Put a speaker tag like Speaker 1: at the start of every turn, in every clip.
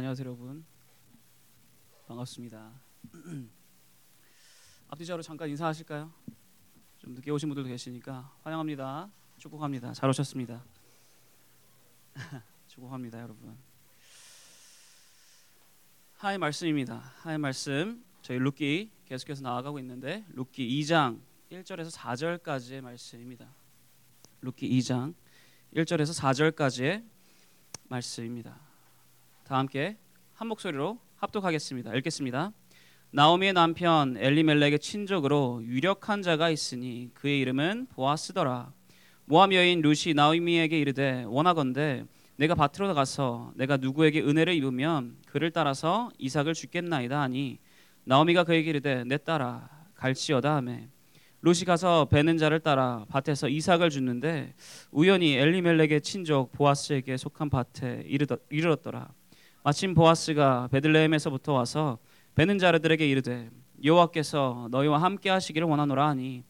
Speaker 1: 안녕하세요 여러분. 반갑습니다. 앞뒤자로 잠깐 인사하실까요? 좀 늦게 오신 분들도 계시니까 환영합니다. 축복합니다. 잘 오셨습니다. 축복합니다 여러분. 하의 말씀입니다. 하의 말씀. 저희 룻기 계속해서 나아가고 있는데 룻기 2장 1절에서 4절까지의 말씀입니다. 룻기 2장 1절에서 4절까지의 말씀입니다 다 함께 한 목소리로 합독하겠습니다. 읽겠습니다. 나오미의 남편 엘리멜렉의 친족으로 유력한 자가 있으니 그의 이름은 보아스더라. 모함 여인 루시 나오미에게 이르되 원하건대 내가 밭으로 나가서 내가 누구에게 은혜를 입으면 그를 따라서 이삭을 죽겠나이다 하니 나오미가 그에게 이르되 내 딸아 갈지어다 하매 루시 가서 베는 자를 따라 밭에서 이삭을 줍는데 우연히 엘리멜렉의 친족 보아스에게 속한 밭에 이르렀더라. 마침 보아스가 베들레헴에서부터 와서 베는 자들에게 이르되 여호와께서 너희와 함께 하시기를 원하노라 하니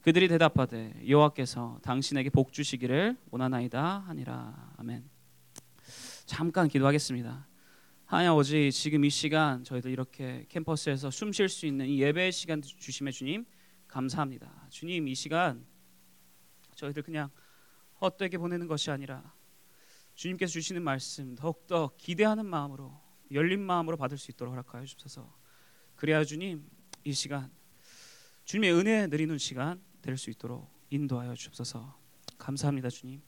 Speaker 1: 그들이 대답하되 여호와께서 당신에게 복 주시기를 원하나이다 하니라 아멘. 잠깐 기도하겠습니다. 하나님 아버지 지금 이 시간 저희들 이렇게 캠퍼스에서 숨 쉴 수 있는 이 예배의 시간 주심에 주님 감사합니다. 주님 이 시간 저희들 그냥 헛되게 보내는 것이 아니라 주님께서 주시는 말씀 더욱더 기대하는 마음으로 열린 마음으로 받을 수 있도록 허락하여 주옵소서. 그래야 주님 이 시간 주님의 은혜 누리는 시간 될 수 있도록 인도하여 주옵소서. 감사합니다 주님.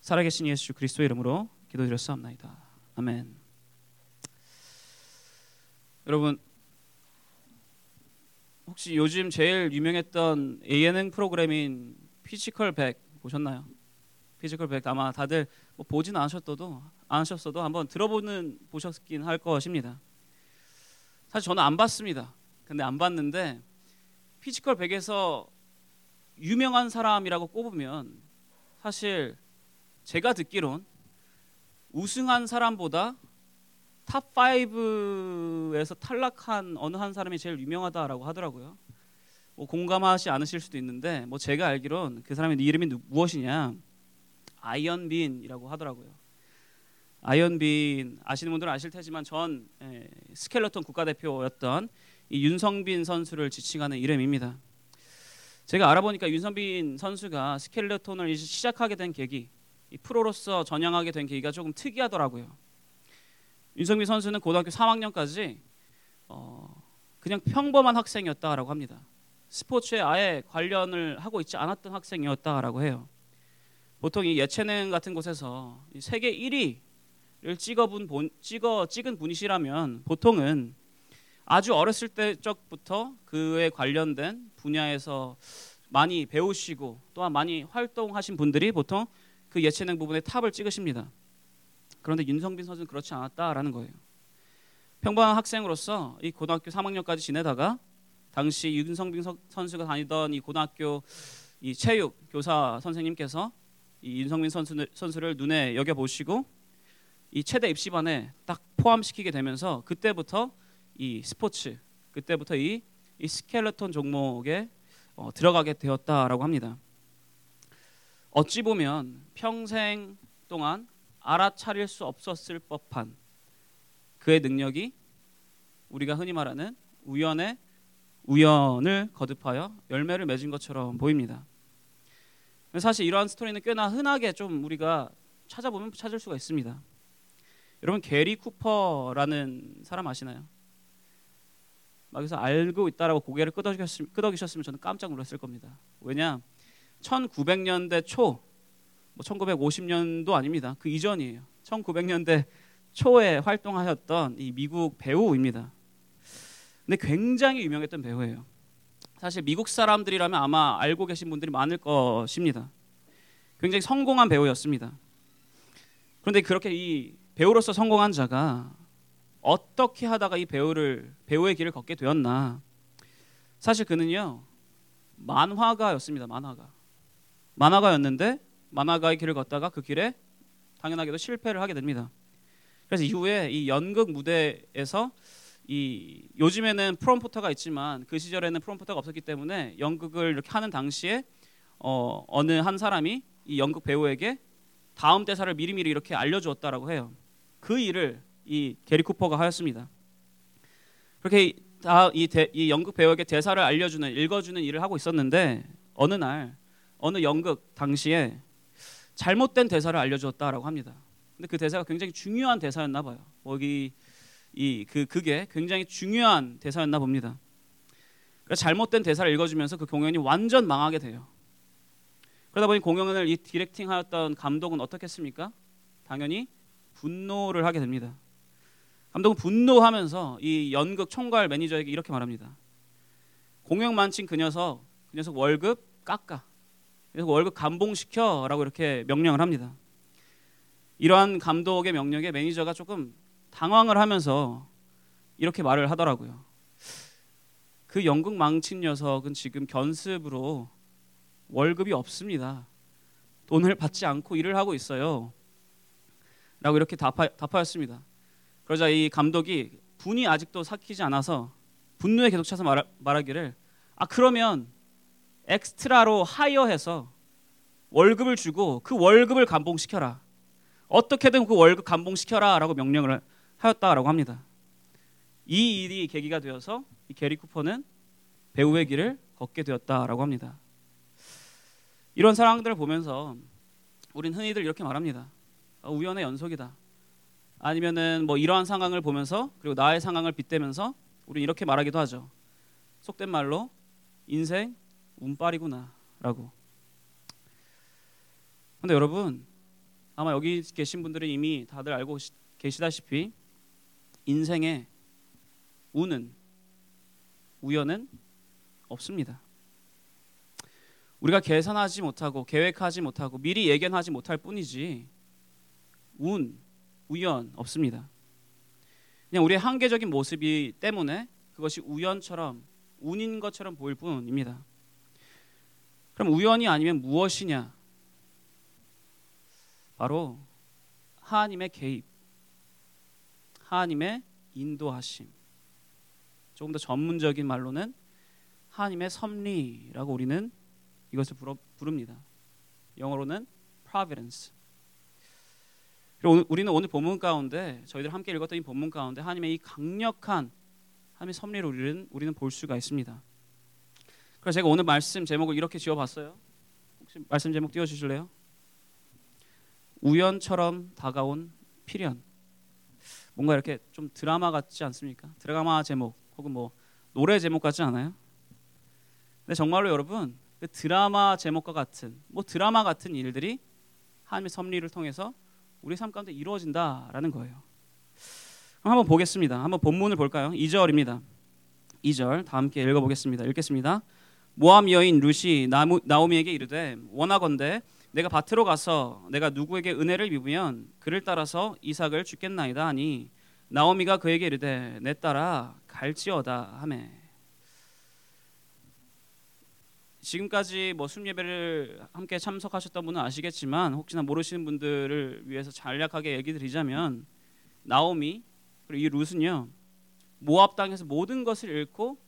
Speaker 1: 살아계신 예수 그리스도 이름으로 기도드렸사옵나이다. 아멘. 여러분 혹시 요즘 제일 유명했던 예능 프로그램인 피지컬 100 보셨나요? 피지컬 100 아마 다들 뭐 보진 않으셨어도 않으셨어도 한번 들어보는 보셨긴 할 것입니다. 사실 저는 안 봤습니다. 근데 안 봤는데 피지컬 100에서 유명한 사람이라고 꼽으면 사실 제가 듣기론 우승한 사람보다 top 5에서 탈락한 어느 한 사람이 제일 유명하다라고 하더라고요. 뭐 공감하지 않으실 수도 있는데 뭐 제가 알기론 그 사람의 이름이 무엇이냐 아이언빈이라고 하더라고요. 아이언빈 아시는 분들은 아실 테지만 전 에, 스켈레톤 국가대표였던 이 윤성빈 선수를 지칭하는 이름입니다. 제가 알아보니까 윤성빈 선수가 스켈레톤을 시작하게 된 계기, 프로로서 전향하게 된 계기가 조금 특이하더라고요. 윤성빈 선수는 고등학교 3학년까지 어, 그냥 평범한 학생이었다라고 합니다. 스포츠에 아예 관련을 하고 있지 않았던 학생이었다라고 해요. 보통 이 예체능 같은 곳에서 세계 1위를 찍어본 본, 찍어 찍은 분이시라면 보통은 아주 어렸을 때적부터 그에 관련된 분야에서 많이 배우시고 또한 많이 활동하신 분들이 보통 그 예체능 부분에 탑을 찍으십니다. 그런데 윤성빈 선수는 그렇지 않았다라는 거예요. 평범한 학생으로서 이 고등학교 3학년까지 지내다가 당시 윤성빈 선수가 다니던 이 고등학교 이 체육 교사 선생님께서 이 윤성민 선수, 선수를 눈에 여겨 보시고 이 최대 입시반에 딱 포함시키게 되면서 그때부터 이 스포츠 그때부터 이, 이 스켈레톤 종목에 어, 들어가게 되었다라고 합니다. 어찌 보면 평생 동안 알아차릴 수 없었을 법한 그의 능력이 우리가 흔히 말하는 우연의 우연을 거듭하여 열매를 맺은 것처럼 보입니다. 사실 이러한 스토리는 꽤나 흔하게 좀 우리가 찾아보면 찾을 수가 있습니다. 여러분 게리 쿠퍼라는 사람 아시나요? 막 여기서 알고 있다라고 고개를 끄덕이셨으면, 저는 깜짝 놀랐을 겁니다. 왜냐? 1900년대 초, 뭐 1950년도 아닙니다. 그 이전이에요. 1900년대 초에 활동하셨던 이 미국 배우입니다. 근데 굉장히 유명했던 배우예요. 사실 미국 사람들이라면 아마 알고 계신 분들이 많을 것입니다. 굉장히 성공한 배우였습니다. 그런데 그렇게 이 배우로서 성공한 자가 어떻게 하다가 이 배우를 배우의 길을 걷게 되었나? 사실 그는요 만화가였습니다. 만화가 만화가였는데 만화가의 길을 걷다가 그 길에 당연하게도 실패를 하게 됩니다. 그래서 이후에 이 연극 무대에서 이 요즘에는 프롬프터가 있지만 그 시절에는 프롬프터가 없었기 때문에 연극을 이렇게 하는 당시에 어, 어느 한 사람이 이 연극 배우에게 다음 대사를 미리미리 이렇게 알려주었다라고 해요. 그 일을 이 게리 쿠퍼가 하였습니다. 그렇게 다이 이 연극 배우에게 대사를 알려주는 읽어주는 일을 하고 있었는데 어느 날 어느 연극 당시에 잘못된 대사를 알려주었다라고 합니다. 근데 그 대사가 굉장히 중요한 대사였나 봐요. 여기 이 그 그게 굉장히 중요한 대사였나 봅니다. 그래서 잘못된 대사를 읽어주면서 그 공연이 완전 망하게 돼요. 그러다 보니 공연을 이 directing하였던 감독은 어떻겠습니까? 당연히 분노를 하게 됩니다. 감독은 분노하면서 이 연극 총괄 매니저에게 이렇게 말합니다. 공연 망친 그 녀석, 그 녀석 월급 깎아. 그래서 월급 감봉시켜라고 이렇게 명령을 합니다. 이러한 감독의 명령에 매니저가 조금 당황을 하면서 이렇게 말을 하더라고요. 그 연극 망친 녀석은 지금 견습으로 월급이 없습니다. 돈을 받지 않고 일을 하고 있어요. 라고 이렇게 답하, 답하였습니다. 그러자 이 감독이 분이 아직도 삭히지 않아서 분노에 계속 차서 말, 말하기를 아 그러면 엑스트라로 하이어해서 월급을 주고 그 월급을 감봉시켜라. 어떻게든 그 월급 감봉시켜라라고 명령을 하였다라고 합니다. 이 일이 계기가 되어서 이 게리 쿠퍼는 배우의 길을 걷게 되었다라고 합니다. 이런 상황들을 보면서 우린 흔히들 이렇게 말합니다. 아, 우연의 연속이다. 아니면은 뭐 이러한 상황을 보면서 그리고 나의 상황을 빗대면서 우린 이렇게 말하기도 하죠. 속된 말로 인생 운빨이구나라고. 근데 여러분 아마 여기 계신 분들은 이미 다들 알고 계시다시피 인생에 운은 우연은 없습니다. 우리가 계산하지 못하고 계획하지 못하고 미리 예견하지 못할 뿐이지 운, 우연 없습니다. 그냥 우리의 한계적인 모습이 때문에 그것이 우연처럼 운인 것처럼 보일 뿐입니다. 그럼 우연이 아니면 무엇이냐? 바로 하나님의 개입, 하나님의 인도하심. 조금 더 전문적인 말로는 하나님의 섭리라고 우리는 이것을 부릅니다. 영어로는 providence. 그리고 우리는 오늘 본문 가운데 저희들 함께 읽었던 이 본문 가운데 하나님의 이 강력한 하나님의 섭리를 우리는 우리는 볼 수가 있습니다. 그래서 제가 오늘 말씀 제목을 이렇게 지어봤어요. 혹시 말씀 제목 띄워주실래요? 우연처럼 다가온 필연. 뭔가 이렇게 좀 드라마 같지 않습니까? 드라마 제목 혹은 뭐 노래 제목 같지 않아요? 근데 정말로 여러분 그 드라마 제목과 같은 뭐 드라마 같은 일들이 하나님의 섭리를 통해서 우리 삶 가운데 이루어진다라는 거예요. 한번 보겠습니다. 한번 본문을 볼까요? 2절입니다. 2절 다 함께 읽어보겠습니다. 읽겠습니다. 모함 여인 루시 나오미에게 이르되 원하건대 내가 밭으로 가서 내가 누구에게 은혜를 입으면 그를 따라서 이삭을 죽겠나이다 하니 나오미가 그에게 이르되 내 딸아 갈지어다 하매 지금까지 뭐 순예배를 함께 참석하셨던 분은 아시겠지만 혹시나 모르시는 분들을 위해서 간략하게 얘기 드리자면 나오미 그리고 이 룻은요 모압 땅에서 모든 것을 잃고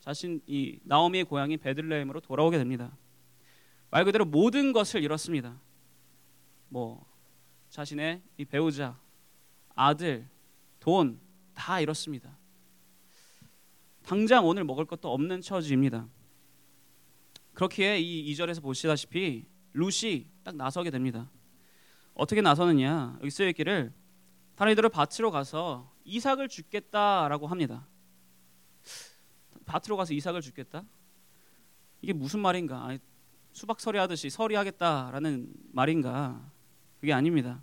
Speaker 1: 자신 이 나오미의 고향인 베들레헴으로 돌아오게 됩니다. 말 그대로 모든 것을 잃었습니다. 뭐 자신의 이 배우자, 아들, 돈 다 잃었습니다. 당장 오늘 먹을 것도 없는 처지입니다. 그렇기에 이 2절에서 보시다시피 룻이 딱 나서게 됩니다. 어떻게 나서느냐? 여기 쓰여 있기를 다니들을 밭으로 가서 이삭을 죽겠다라고 합니다. 밭으로 가서 이삭을 죽겠다? 이게 무슨 말인가? 수박 서리하듯이 서리하겠다라는 말인가? 그게 아닙니다.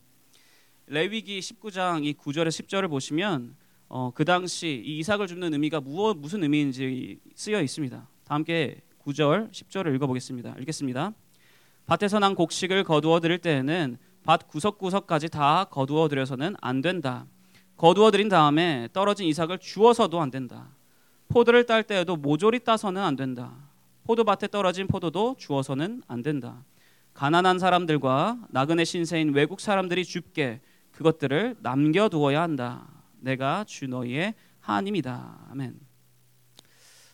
Speaker 1: 레위기 19장 이 9절에 10절을 보시면 어, 그 당시 이 이삭을 줍는 의미가 무엇 무슨 의미인지 쓰여 있습니다. 다 함께 9절, 10절을 읽어보겠습니다. 읽겠습니다. 밭에서 난 곡식을 거두어 드릴 때에는 밭 구석구석까지 다 거두어 드려서는 안 된다. 거두어 드린 다음에 떨어진 이삭을 주어서도 안 된다. 포도를 딸 때에도 모조리 따서는 안 된다. 포도밭에 떨어진 포도도 주어서는 안 된다. 가난한 사람들과 나그네 신세인 외국 사람들이 줍게 그것들을 남겨두어야 한다. 내가 주 너희의 하나님이다. 아멘.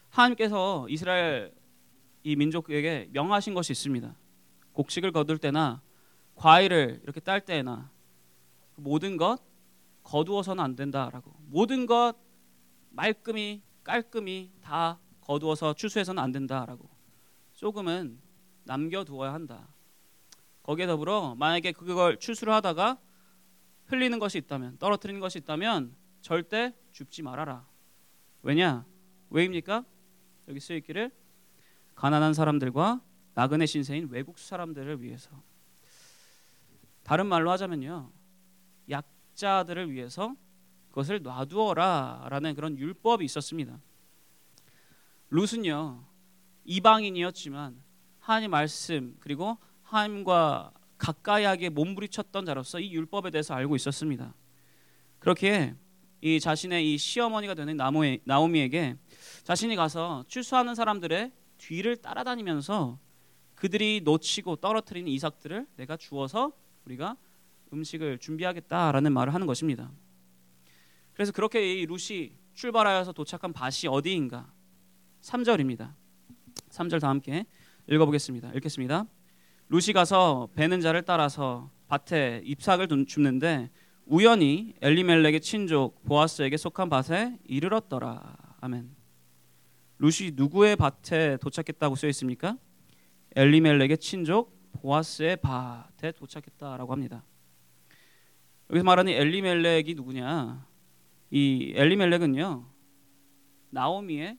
Speaker 1: 하나님께서 이스라엘 이 민족에게 명하신 것이 있습니다. 곡식을 거둘 때나 과일을 이렇게 딸 때나 모든 것 거두어서는 안 된다라고 모든 것 말끔히 깔끔히 다 거두어서 추수해서는 안 된다라고 조금은 남겨두어야 한다. 거기에 더불어 만약에 그걸 추수를 하다가 흘리는 것이 있다면 떨어뜨리는 것이 있다면 절대 줍지 말아라. 왜냐? 왜입니까? 여기 쓰여 있기를 가난한 사람들과 나그네 신세인 외국 사람들을 위해서 다른 말로 하자면요. 약자들을 위해서 그것을 놔두어라라는 그런 율법이 있었습니다. 룻은요. 이방인이었지만 하나님 말씀 그리고 하나님과 가까이하게 몸부림쳤던 자로서 이 율법에 대해서 알고 있었습니다. 그렇게 이 자신의 이 시어머니가 되는 나오미에게 자신이 가서 출소하는 사람들의 뒤를 따라다니면서 그들이 놓치고 떨어뜨리는 이삭들을 내가 주어서 우리가 음식을 준비하겠다라는 말을 하는 것입니다. 그래서 그렇게 이 룻이 출발하여서 도착한 밭이 어디인가? 3절입니다. 3절 다 함께 읽어보겠습니다. 읽겠습니다. 룻이 가서 베는 자를 따라서 밭에 잎삭을 줍는데 우연히 엘리멜렉의 친족 보아스에게 속한 밭에 이르렀더라. 아멘. 룻이 누구의 밭에 도착했다고 쓰여 있습니까? 엘리멜렉의 친족 보아스의 밭에 도착했다라고 합니다. 여기서 말하는 엘리멜렉이 누구냐? 이 엘리멜렉은요 나오미의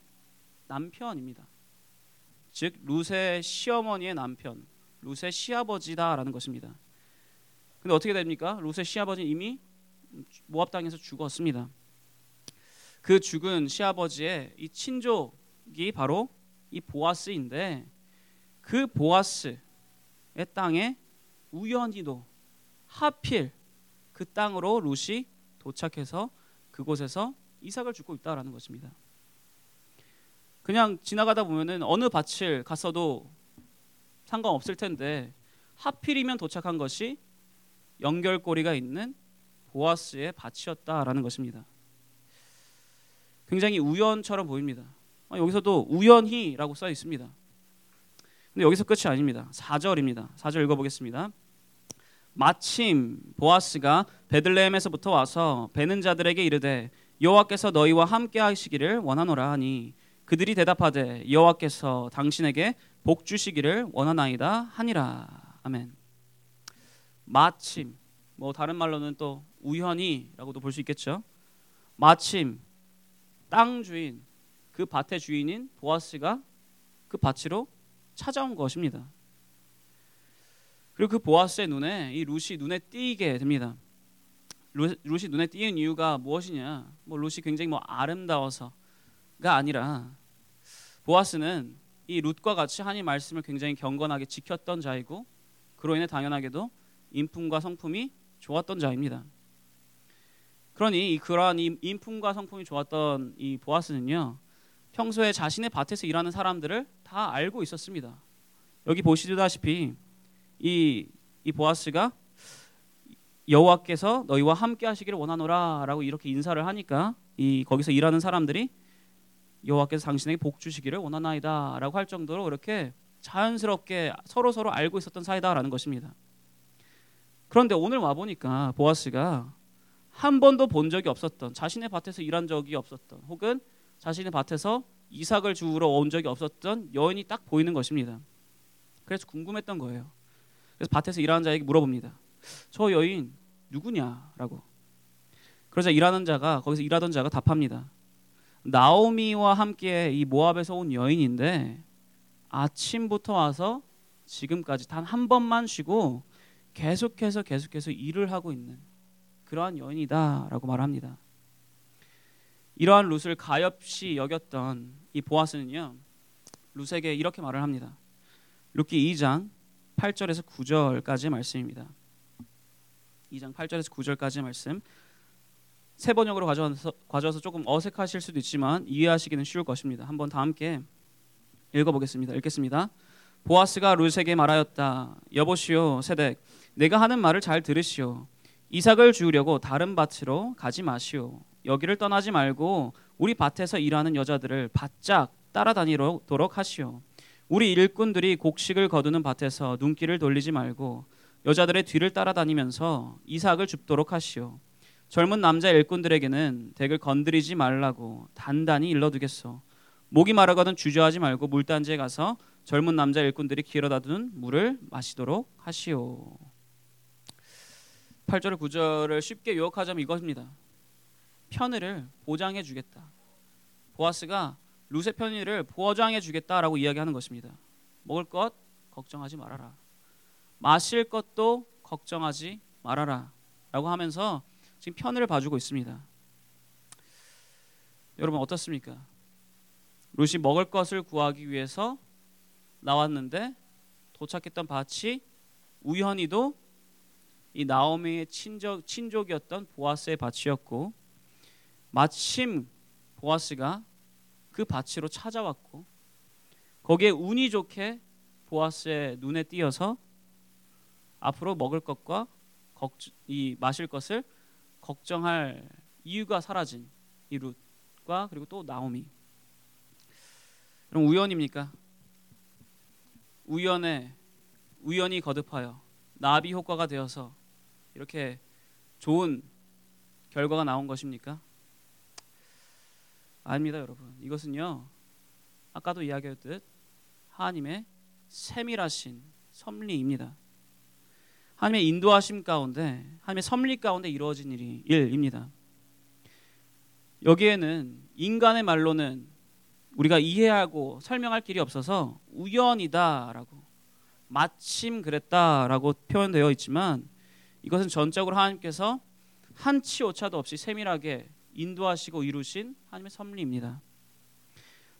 Speaker 1: 남편입니다. 즉 룻의 시어머니의 남편, 룻의 시아버지다라는 것입니다. 근데 어떻게 됩니까? 룻의 시아버지는 이미 모압 땅에서 죽었습니다. 그 죽은 시아버지의 이 친족이 바로 이 보아스인데 그 보아스의 땅에 우연히도 하필 그 땅으로 룻이 도착해서 그곳에서 이삭을 죽고 있다라는 것입니다. 그냥 지나가다 보면은 어느 밭을 갔어도 상관없을 텐데 하필이면 도착한 것이 연결고리가 있는 보아스의 밭이었다라는 것입니다. 굉장히 우연처럼 보입니다. 아, 여기서도 우연히라고 써 있습니다. 근데 여기서 끝이 아닙니다. 4절입니다. 4절 읽어 보겠습니다. 마침 보아스가 베들레헴에서부터 와서 베는 자들에게 이르되 여호와께서 너희와 함께 하시기를 원하노라 하니 그들이 대답하되 여호와께서 당신에게 복 주시기를 원하나이다 하니라. 아멘. 마침 뭐 다른 말로는 또 우연히라고도 볼 수 있겠죠. 마침 땅 주인 그 밭의 주인인 보아스가 그 밭으로 찾아온 것입니다. 그리고 그 보아스의 눈에 이 룻이 눈에 띄게 됩니다. 룻 이 눈에 띄는 이유가 무엇이냐? 뭐 룻이 굉장히 뭐 아름다워서가 아니라 보아스는 이 룻과 같이 하나님 말씀을 굉장히 경건하게 지켰던 자이고 그로 인해 당연하게도 인품과 성품이 좋았던 자입니다. 그러니 그러한 인품과 성품이 좋았던 이 보아스는요 평소에 자신의 밭에서 일하는 사람들을 다 알고 있었습니다. 여기 보시다시피 이, 이 보아스가 여호와께서 너희와 함께 하시기를 원하노라라고 이렇게 인사를 하니까 이 거기서 일하는 사람들이 여호와께서 당신에게 복 주시기를 원하나이다라고 할 정도로 이렇게 자연스럽게 서로 서로 알고 있었던 사이다라는 것입니다. 그런데 오늘 와 보니까 보아스가 한 번도 본 적이 없었던 자신의 밭에서 일한 적이 없었던 혹은 자신의 밭에서 이삭을 주우러 온 적이 없었던 여인이 딱 보이는 것입니다. 그래서 궁금했던 거예요. 그래서 밭에서 일하는 자에게 물어봅니다. 저 여인 누구냐라고. 그러자 일하는 자가 거기서 일하던 자가 답합니다. 나오미와 함께 이 모압에서 온 여인인데 아침부터 와서 지금까지 단 한 번만 쉬고 계속해서 계속해서 일을 하고 있는 그러한 여인이다라고 말합니다. 이러한 룻을 가엾이 여겼던 이 보아스는요. 룻에게 이렇게 말을 합니다. 룻기 2장 8절에서 9절까지 말씀입니다. 2장 8절에서 9절까지 말씀. 세 번역으로 가져와서, 가져와서 조금 어색하실 수도 있지만 이해하시기는 쉬울 것입니다. 한번 다 함께 읽어보겠습니다. 읽겠습니다. 보아스가 룻에게 말하였다. 여보시오 세덱 내가 하는 말을 잘 들으시오. 이삭을 주우려고 다른 밭으로 가지 마시오. 여기를 떠나지 말고 우리 밭에서 일하는 여자들을 바짝 따라다니도록 하시오. 우리 일꾼들이 곡식을 거두는 밭에서 눈길을 돌리지 말고 여자들의 뒤를 따라다니면서 이삭을 줍도록 하시오. 젊은 남자 일꾼들에게는 덱을 건드리지 말라고 단단히 일러두겠소. 목이 마르거든 주저하지 말고 물단지에 가서 젊은 남자 일꾼들이 길어다 둔 물을 마시도록 하시오. 8절 9절을 쉽게 요약하자면 이것입니다. 편의를 보장해 주겠다. 보아스가 루세 편의를 보장해 주겠다라고 이야기하는 것입니다. 먹을 것 걱정하지 말아라. 마실 것도 걱정하지 말아라. 라고 하면서 지금 편을 봐주고 있습니다. 여러분 어떻습니까? 룻이 먹을 것을 구하기 위해서 나왔는데 도착했던 밭이 우연히도 이 나오미의 친족, 친족이었던 보아스의 밭이었고 마침 보아스가 그 밭으로 찾아왔고 거기에 운이 좋게 보아스의 눈에 띄어서 앞으로 먹을 것과 이 마실 것을 걱정할 이유가 사라진 이 룻과 그리고 또 나오미. 그럼 우연입니까? 우연에 우연히 거듭하여 나비 효과가 되어서 이렇게 좋은 결과가 나온 것입니까? 아닙니다, 여러분. 이것은요. 아까도 이야기했듯 하나님의 세밀하신 섭리입니다. 하나님의 인도하심 가운데 하나님의 섭리 가운데 이루어진 일이 일입니다. 여기에는 인간의 말로는 우리가 이해하고 설명할 길이 없어서 우연이다라고 마침 그랬다라고 표현되어 있지만 이것은 전적으로 하나님께서 한치 오차도 없이 세밀하게 인도하시고 이루신 하나님의 섭리입니다.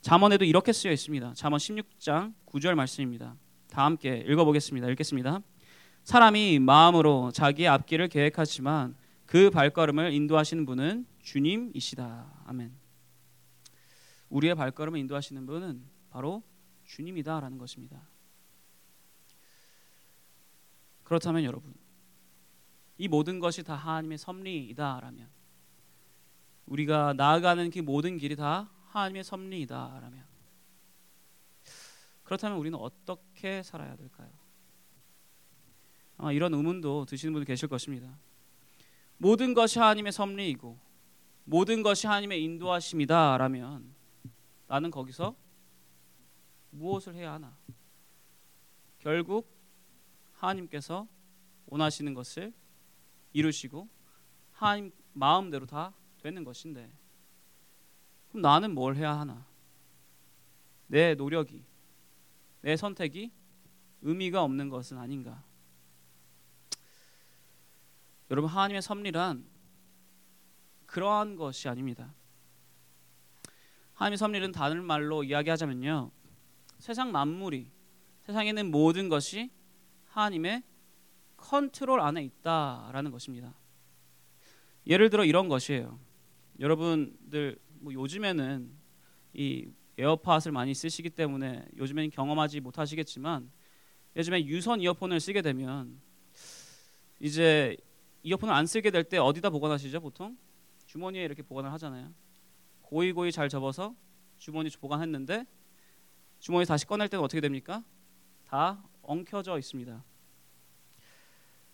Speaker 1: 잠언에도 이렇게 쓰여 있습니다. 잠언 16장 9절 말씀입니다. 다 함께 읽어보겠습니다. 읽겠습니다. 사람이 마음으로 자기의 앞길을 계획하지만 그 발걸음을 인도하시는 분은 주님이시다. 아멘. 우리의 발걸음을 인도하시는 분은 바로 주님이다라는 것입니다. 그렇다면 여러분, 이 모든 것이 다 하나님의 섭리이다라면 우리가 나아가는 그 모든 길이 다 하나님의 섭리이다라면 그렇다면 우리는 어떻게 살아야 될까요? 아마 이런 의문도 드시는 분들 계실 것입니다. 모든 것이 하나님의 섭리이고 모든 것이 하나님의 인도하심이다라면 나는 거기서 무엇을 해야 하나? 결국 하나님께서 원하시는 것을 이루시고 하나님 마음대로 다 되는 것인데 그럼 나는 뭘 해야 하나? 내 노력이 내 선택이 의미가 없는 것은 아닌가? 여러분 하나님의 섭리란 그러한 것이 아닙니다. 하나님의 섭리는 다른 말로 이야기하자면요. 세상 만물이 세상에 있는 모든 것이 하나님의 컨트롤 안에 있다라는 것입니다. 예를 들어 이런 것이에요. 여러분들 뭐 요즘에는 이 에어팟을 많이 쓰시기 때문에 요즘에는 경험하지 못하시겠지만 요즘에 유선 이어폰을 쓰게 되면 이제 이어폰을 안 쓰게 될 때 어디다 보관하시죠 보통? 주머니에 이렇게 보관을 하잖아요. 고이 고이 잘 접어서 주머니 보관했는데 주머니 다시 꺼낼 때는 어떻게 됩니까? 다 엉켜져 있습니다.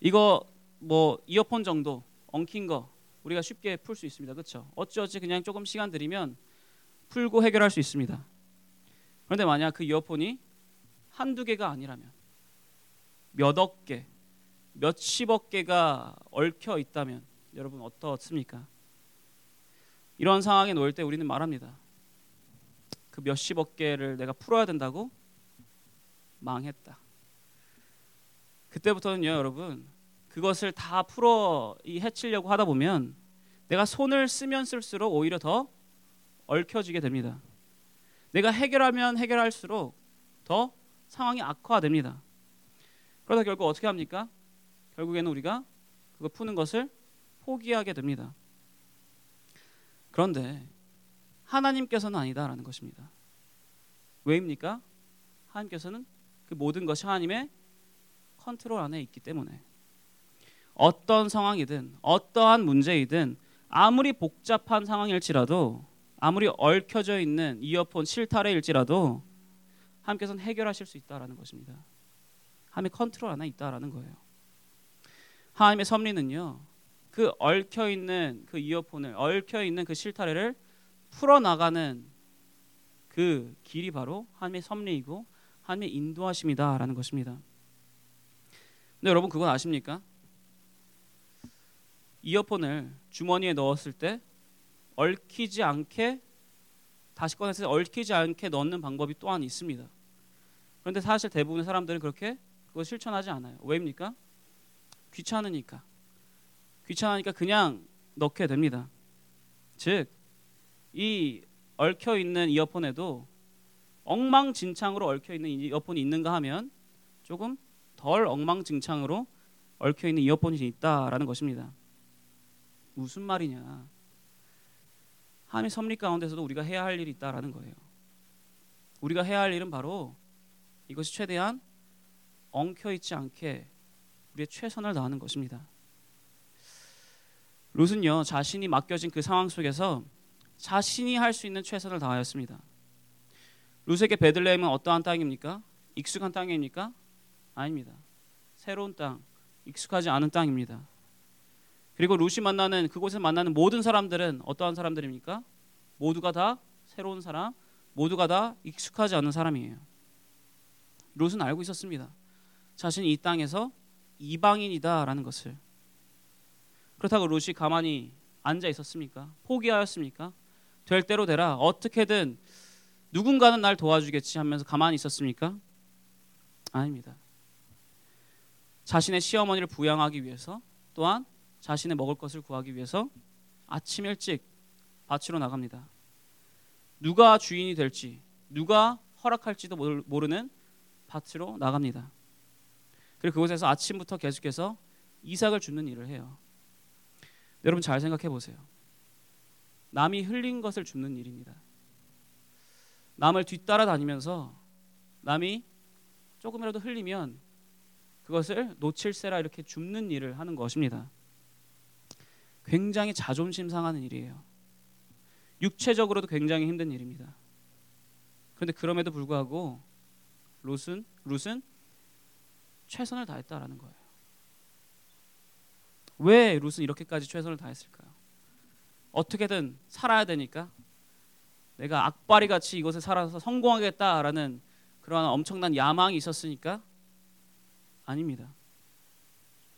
Speaker 1: 이거 뭐 이어폰 정도 엉킨 거 우리가 쉽게 풀 수 있습니다. 그렇죠? 어찌어찌 그냥 조금 시간 들이면 풀고 해결할 수 있습니다. 그런데 만약 그 이어폰이 한두 개가 아니라면 몇 억 개, 몇십억 개가 얽혀 있다면 여러분 어떻습니까? 이런 상황에 놓일 때 우리는 말합니다. 그 몇십억 개를 내가 풀어야 된다고 망했다. 그때부터는요, 여러분, 그것을 다 풀어 이 해치려고 하다 보면 내가 손을 쓰면 쓸수록 오히려 더 얽혀지게 됩니다. 내가 해결하면 해결할수록 더 상황이 악화됩니다. 그러다 결국 어떻게 합니까? 결국에는 우리가 그거 푸는 것을 포기하게 됩니다. 그런데 하나님께서는 아니다라는 것입니다. 왜입니까? 하나님께서는 그 모든 것이 하나님의 컨트롤 안에 있기 때문에 어떤 상황이든 어떠한 문제이든 아무리 복잡한 상황일지라도 아무리 얽혀져 있는 이어폰 실타래일지라도 하나님께서는 해결하실 수 있다라는 것입니다. 하나님의 컨트롤 안에 있다라는 거예요. 하나님의 섭리는요. 그 얽혀 있는 그 이어폰을 얽혀 있는 그 실타래를 풀어 나가는 그 길이 바로 하나님의 섭리이고 하나님의 인도하심이다라는 것입니다. 근데 여러분 그건 아십니까? 이어폰을 주머니에 넣었을 때 얽히지 않게 다시 꺼냈을 때 얽히지 않게 넣는 방법이 또한 있습니다. 그런데 사실 대부분의 사람들은 그렇게 그걸 실천하지 않아요. 왜입니까? 귀찮으니까. 귀찮으니까 그냥 넣게 됩니다. 즉, 이 얽혀 있는 이어폰에도 엉망진창으로 얽혀 있는 이어폰이 있는가 하면 조금 덜 엉망진창으로 얽혀 있는 이어폰이 있다라는 것입니다. 무슨 말이냐? 하나님의 섭리 가운데서도 우리가 해야 할 일이 있다라는 거예요. 우리가 해야 할 일은 바로 이것이 최대한 엉켜 있지 않게 우리의 최선을 다하는 것입니다. 롯은요 자신이 맡겨진 그 상황 속에서 자신이 할 수 있는 최선을 다하였습니다. 롯에게 베들레헴은 어떠한 땅입니까? 익숙한 땅입니까? 아닙니다. 새로운 땅, 익숙하지 않은 땅입니다. 그리고 롯이 만나는 그곳에 만나는 모든 사람들은 어떠한 사람들입니까? 모두가 다 새로운 사람, 모두가 다 익숙하지 않은 사람이에요. 롯은 알고 있었습니다. 자신이 이 땅에서 이방인이다라는 것을. 그렇다고 롯이 가만히 앉아 있었습니까? 포기하였습니까? 될 대로 되라. 어떻게든 누군가는 날 도와주겠지 하면서 가만히 있었습니까? 아닙니다. 자신의 시어머니를 부양하기 위해서 또한 자신의 먹을 것을 구하기 위해서 아침 일찍 밭으로 나갑니다. 누가 주인이 될지, 누가 허락할지도 모르는 밭으로 나갑니다. 그리고 그곳에서 아침부터 계속해서 이삭을 줍는 일을 해요. 여러분 잘 생각해 보세요. 남이 흘린 것을 줍는 일입니다. 남을 뒤따라 다니면서 남이 조금이라도 흘리면 그것을 놓칠세라 이렇게 줍는 일을 하는 것입니다. 굉장히 자존심 상하는 일이에요. 육체적으로도 굉장히 힘든 일입니다. 그런데 그럼에도 불구하고 롯은 롯은 최선을 다했다라는 거예요. 왜 롯은 이렇게까지 최선을 다했을까요? 어떻게든 살아야 되니까 내가 악바리 같이 이곳에 살아서 성공하겠다라는 그러한 엄청난 야망이 있었으니까 아닙니다.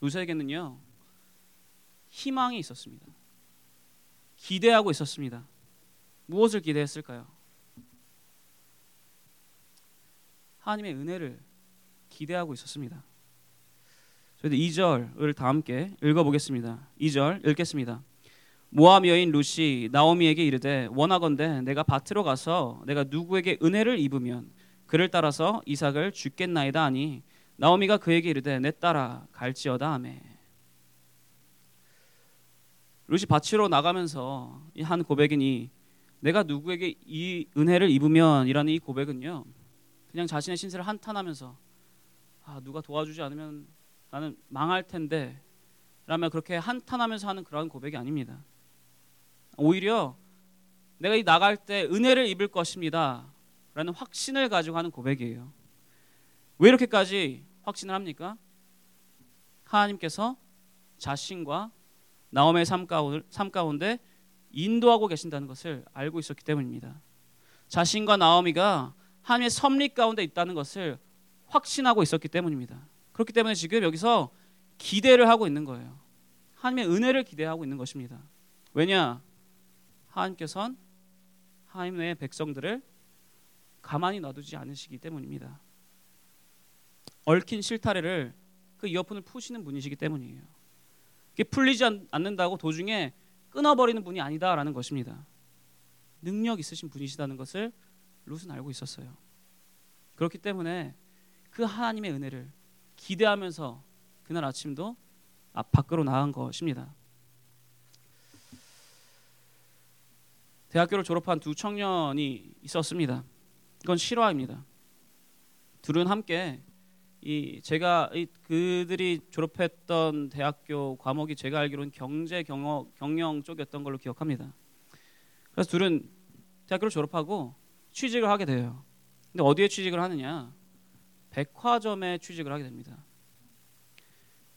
Speaker 1: 롯에게는요 희망이 있었습니다. 기대하고 있었습니다. 무엇을 기대했을까요? 하나님의 은혜를 기대하고 있었습니다. 저희도 2절을 다 함께 읽어보겠습니다. 2절 읽겠습니다. 모함 여인 루시 나오미에게 이르되 원하건대 내가 밭으로 가서 내가 누구에게 은혜를 입으면 그를 따라서 이삭을 죽겠나이다 하니 나오미가 그에게 이르되 내 따라 갈지어다 하매 루시 밭으로 나가면서 한 고백이니 내가 누구에게 이 은혜를 입으면이라는 이 고백은요 그냥 자신의 신세를 한탄하면서 아 누가 도와주지 않으면 나는 망할 텐데 라며 그렇게 한탄하면서 하는 그런 고백이 아닙니다. 오히려 내가 이 나갈 때 은혜를 입을 것입니다. 라는 확신을 가지고 하는 고백이에요. 왜 이렇게까지 확신을 합니까? 하나님께서 자신과 나옴의 삶 가운데 인도하고 계신다는 것을 알고 있었기 때문입니다. 자신과 나오미가 하나님의 섭리 가운데 있다는 것을 확신하고 있었기 때문입니다. 그렇기 때문에 지금 여기서 기대를 하고 있는 거예요. 하나님의 은혜를 기대하고 있는 것입니다. 왜냐? 하나님께서는 하나님의 백성들을 가만히 놔두지 않으시기 때문입니다. 얽힌 실타래를 그 이어폰을 푸시는 분이시기 때문이에요. 이게 풀리지 않는다고 도중에 끊어버리는 분이 아니다라는 것입니다. 능력 있으신 분이시다는 것을 룻은 알고 있었어요. 그렇기 때문에 그 하나님의 은혜를 기대하면서 그날 아침도 앞 밖으로 나간 것입니다. 대학교를 졸업한 두 청년이 있었습니다. 이건 실화입니다. 둘은 함께 이 제가 이 그들이 졸업했던 대학교 과목이 제가 알기로는 경제 경영 경영 쪽이었던 걸로 기억합니다. 그래서 둘은 대학교를 졸업하고 취직을 하게 돼요. 근데 어디에 취직을 하느냐? 백화점에 취직을 하게 됩니다.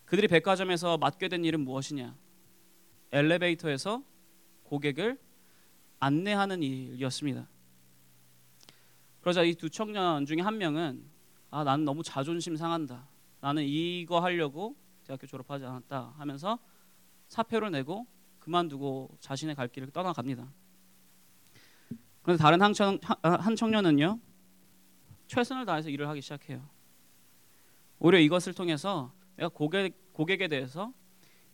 Speaker 1: 그들이 백화점에서 맡게 된 일은 무엇이냐? 엘리베이터에서 고객을 안내하는 일이었습니다. 그러자 이 두 청년 중에 한 명은 아 나는 너무 자존심 상한다. 나는 이거 하려고 대학교 졸업하지 않았다 하면서 사표를 내고 그만두고 자신의 갈 길을 떠나갑니다. 그런데 다른 한, 청, 한 청년은요 최선을 다해서 일을 하기 시작해요. 오히려 이것을 통해서 내가 고객 고객에 대해서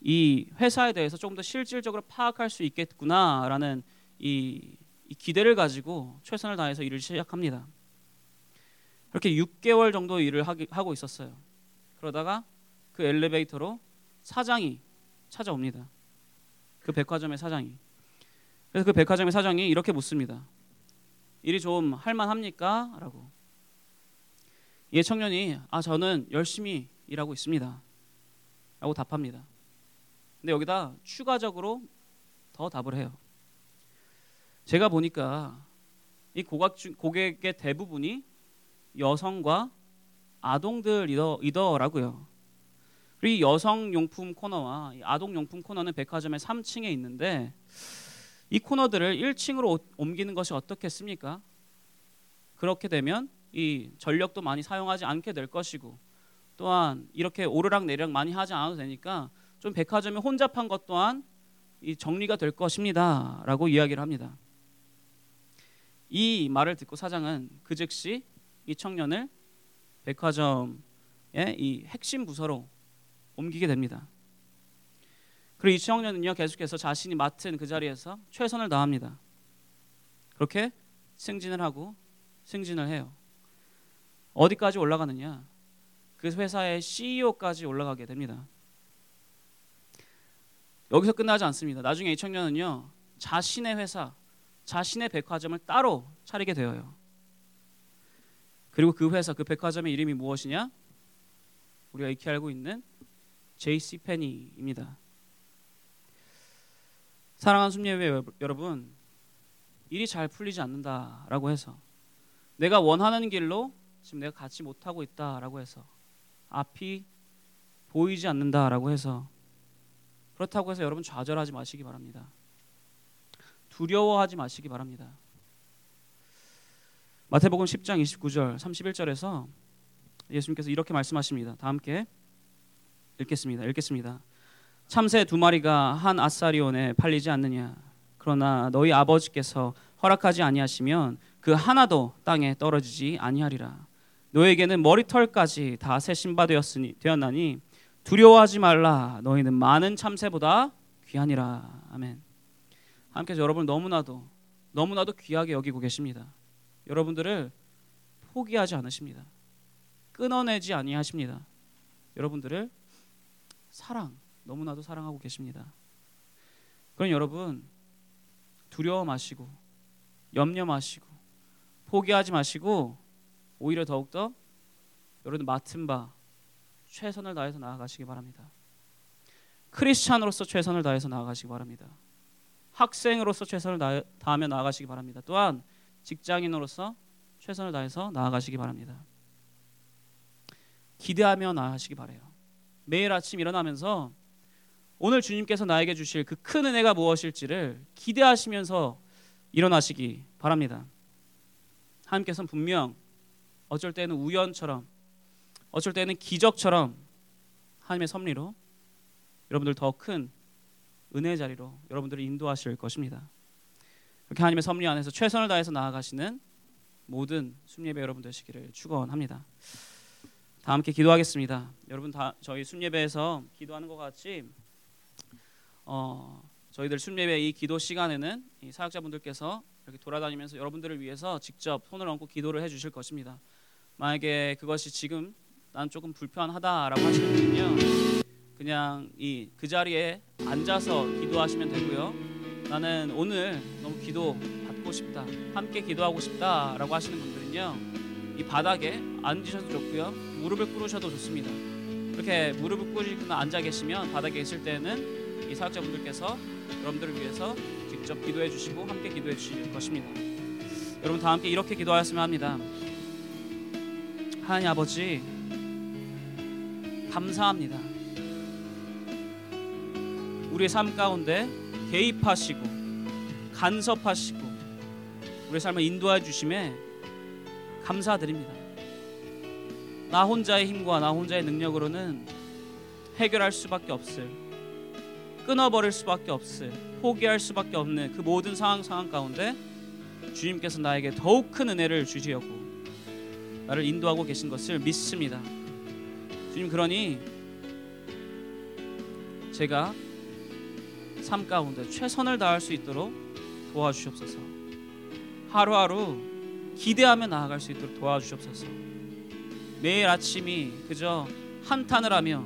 Speaker 1: 이 회사에 대해서 조금 더 실질적으로 파악할 수 있겠구나라는 이, 이 기대를 가지고 최선을 다해서 일을 시작합니다. 그렇게 6개월 정도 일을 하기, 하고 있었어요. 그러다가 그 엘리베이터로 사장이 찾아옵니다. 그 백화점의 사장이. 그래서 그 백화점의 사장이 이렇게 묻습니다. 일이 좀 할만합니까? 라고. 이 청년이 아 저는 열심히 일하고 있습니다. 라고 답합니다. 근데 여기다 추가적으로 더 답을 해요. 제가 보니까 이 고각 고객의 대부분이 여성과 아동들이더라고요. 그리고 이 여성 용품 코너와 아동 용품 코너는 백화점의 3층에 있는데 이 코너들을 1층으로 옮기는 것이 어떻겠습니까? 그렇게 되면 이 전력도 많이 사용하지 않게 될 것이고 또한 이렇게 오르락 내리락 많이 하지 않아도 되니까 좀 백화점이 혼잡한 것 또한 이 정리가 될 것입니다라고 이야기를 합니다. 이 말을 듣고 사장은 그 즉시 이 청년을 백화점의 이 핵심 부서로 옮기게 됩니다. 그리고 이 청년은요 계속해서 자신이 맡은 그 자리에서 최선을 다합니다. 그렇게 승진을 하고 승진을 해요. 어디까지 올라가느냐? 그 회사의 CEO까지 올라가게 됩니다. 여기서 끝나지 않습니다. 나중에 이 청년은요 자신의 회사, 자신의 백화점을 따로 차리게 되어요. 그리고 그 회사, 그 백화점의 이름이 무엇이냐? 우리가 익히 알고 있는 JC 페니입니다. 사랑하는 순례회 여러분, 일이 잘 풀리지 않는다라고 해서 내가 원하는 길로 지금 내가 가지 못하고 있다라고 해서 앞이 보이지 않는다라고 해서 그렇다고 해서 여러분 좌절하지 마시기 바랍니다. 두려워하지 마시기 바랍니다. 마태복음 10장 29절 31절에서 예수님께서 이렇게 말씀하십니다. 다 함께 읽겠습니다. 읽겠습니다. 참새 두 마리가 한 아사리온에 팔리지 않느냐? 그러나 너희 아버지께서 허락하지 아니하시면 그 하나도 땅에 떨어지지 아니하리라. 너에게는 머리털까지 다 새 신바 되었으니 되었나니 두려워하지 말라. 너희는 많은 참새보다 귀하니라. 아멘. 함께서 여러분 너무나도 너무나도 귀하게 여기고 계십니다. 여러분들을 포기하지 않으십니다. 끊어내지 아니하십니다. 여러분들을 사랑 너무나도 사랑하고 계십니다. 그럼 여러분 두려워 마시고 염려 마시고 포기하지 마시고 오히려 더욱더 여러분 맡은 바 최선을 다해서 나아가시기 바랍니다. 크리스찬으로서 최선을 다해서 나아가시기 바랍니다. 학생으로서 최선을 다하며 나아가시기 바랍니다. 또한 직장인으로서 최선을 다해서 나아가시기 바랍니다. 기대하며 나아가시기 바래요. 매일 아침 일어나면서 오늘 주님께서 나에게 주실 그 큰 은혜가 무엇일지를 기대하시면서 일어나시기 바랍니다. 하나님께서는 분명 어쩔 때는 우연처럼 어쩔 때는 기적처럼 하나님의 섭리로 여러분들 더 큰 은혜의 자리로 여러분들을 인도하실 것입니다. 그렇게 하나님의 섭리 안에서 최선을 다해서 나아가시는 모든 순예배 여러분 되시기를 축원합니다. 다 함께 기도하겠습니다. 여러분 다 저희 순예배에서 기도하는 것 같이 어, 저희들 순예배 이 기도 시간에는 이 사역자분들께서 이렇게 돌아다니면서 여러분들을 위해서 직접 손을 얹고 기도를 해주실 것입니다. 만약에 그것이 지금 난 조금 불편하다라고 하시는 분은요, 그냥 이 그 자리에 앉아서 기도하시면 되고요. 나는 오늘 너무 기도 받고 싶다, 함께 기도하고 싶다라고 하시는 분들은요, 이 바닥에 앉으셔도 좋고요, 무릎을 꿇으셔도 좋습니다. 이렇게 무릎을 꿇으거나 앉아 계시면 바닥에 있을 때는 이 사역자분들께서 여러분들을 위해서 직접 기도해 주시고 함께 기도해 주실 것입니다. 여러분 다 함께 이렇게 기도하였으면 합니다. 하나님 아버지 감사합니다. 우리의 삶 가운데 개입하시고 간섭하시고 우리의 삶을 인도해 주심에 감사드립니다. 나 혼자의 힘과 나 혼자의 능력으로는 해결할 수밖에 없을 끊어버릴 수밖에 없을 포기할 수밖에 없는 그 모든 상황 상황 가운데 주님께서 나에게 더욱 큰 은혜를 주시려고 나를 인도하고 계신 것을 믿습니다. 주님 그러니 제가 삶 가운데 최선을 다할 수 있도록 도와주시옵소서. 하루하루 기대하며 나아갈 수 있도록 도와주시옵소서. 매일 아침이 그저 한탄을 하며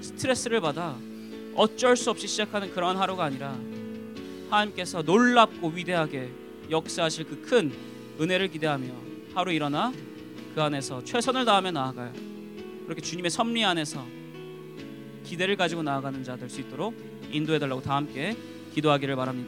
Speaker 1: 스트레스를 받아 어쩔 수 없이 시작하는 그런 하루가 아니라 하나님께서 놀랍고 위대하게 역사하실 그 큰 은혜를 기대하며 하루 일어나 그 안에서 최선을 다하며 나아갈 그렇게 주님의 섭리 안에서 기대를 가지고 나아가는 자 될 수 있도록 인도해 달라고 다 함께 기도하기를 바랍니다.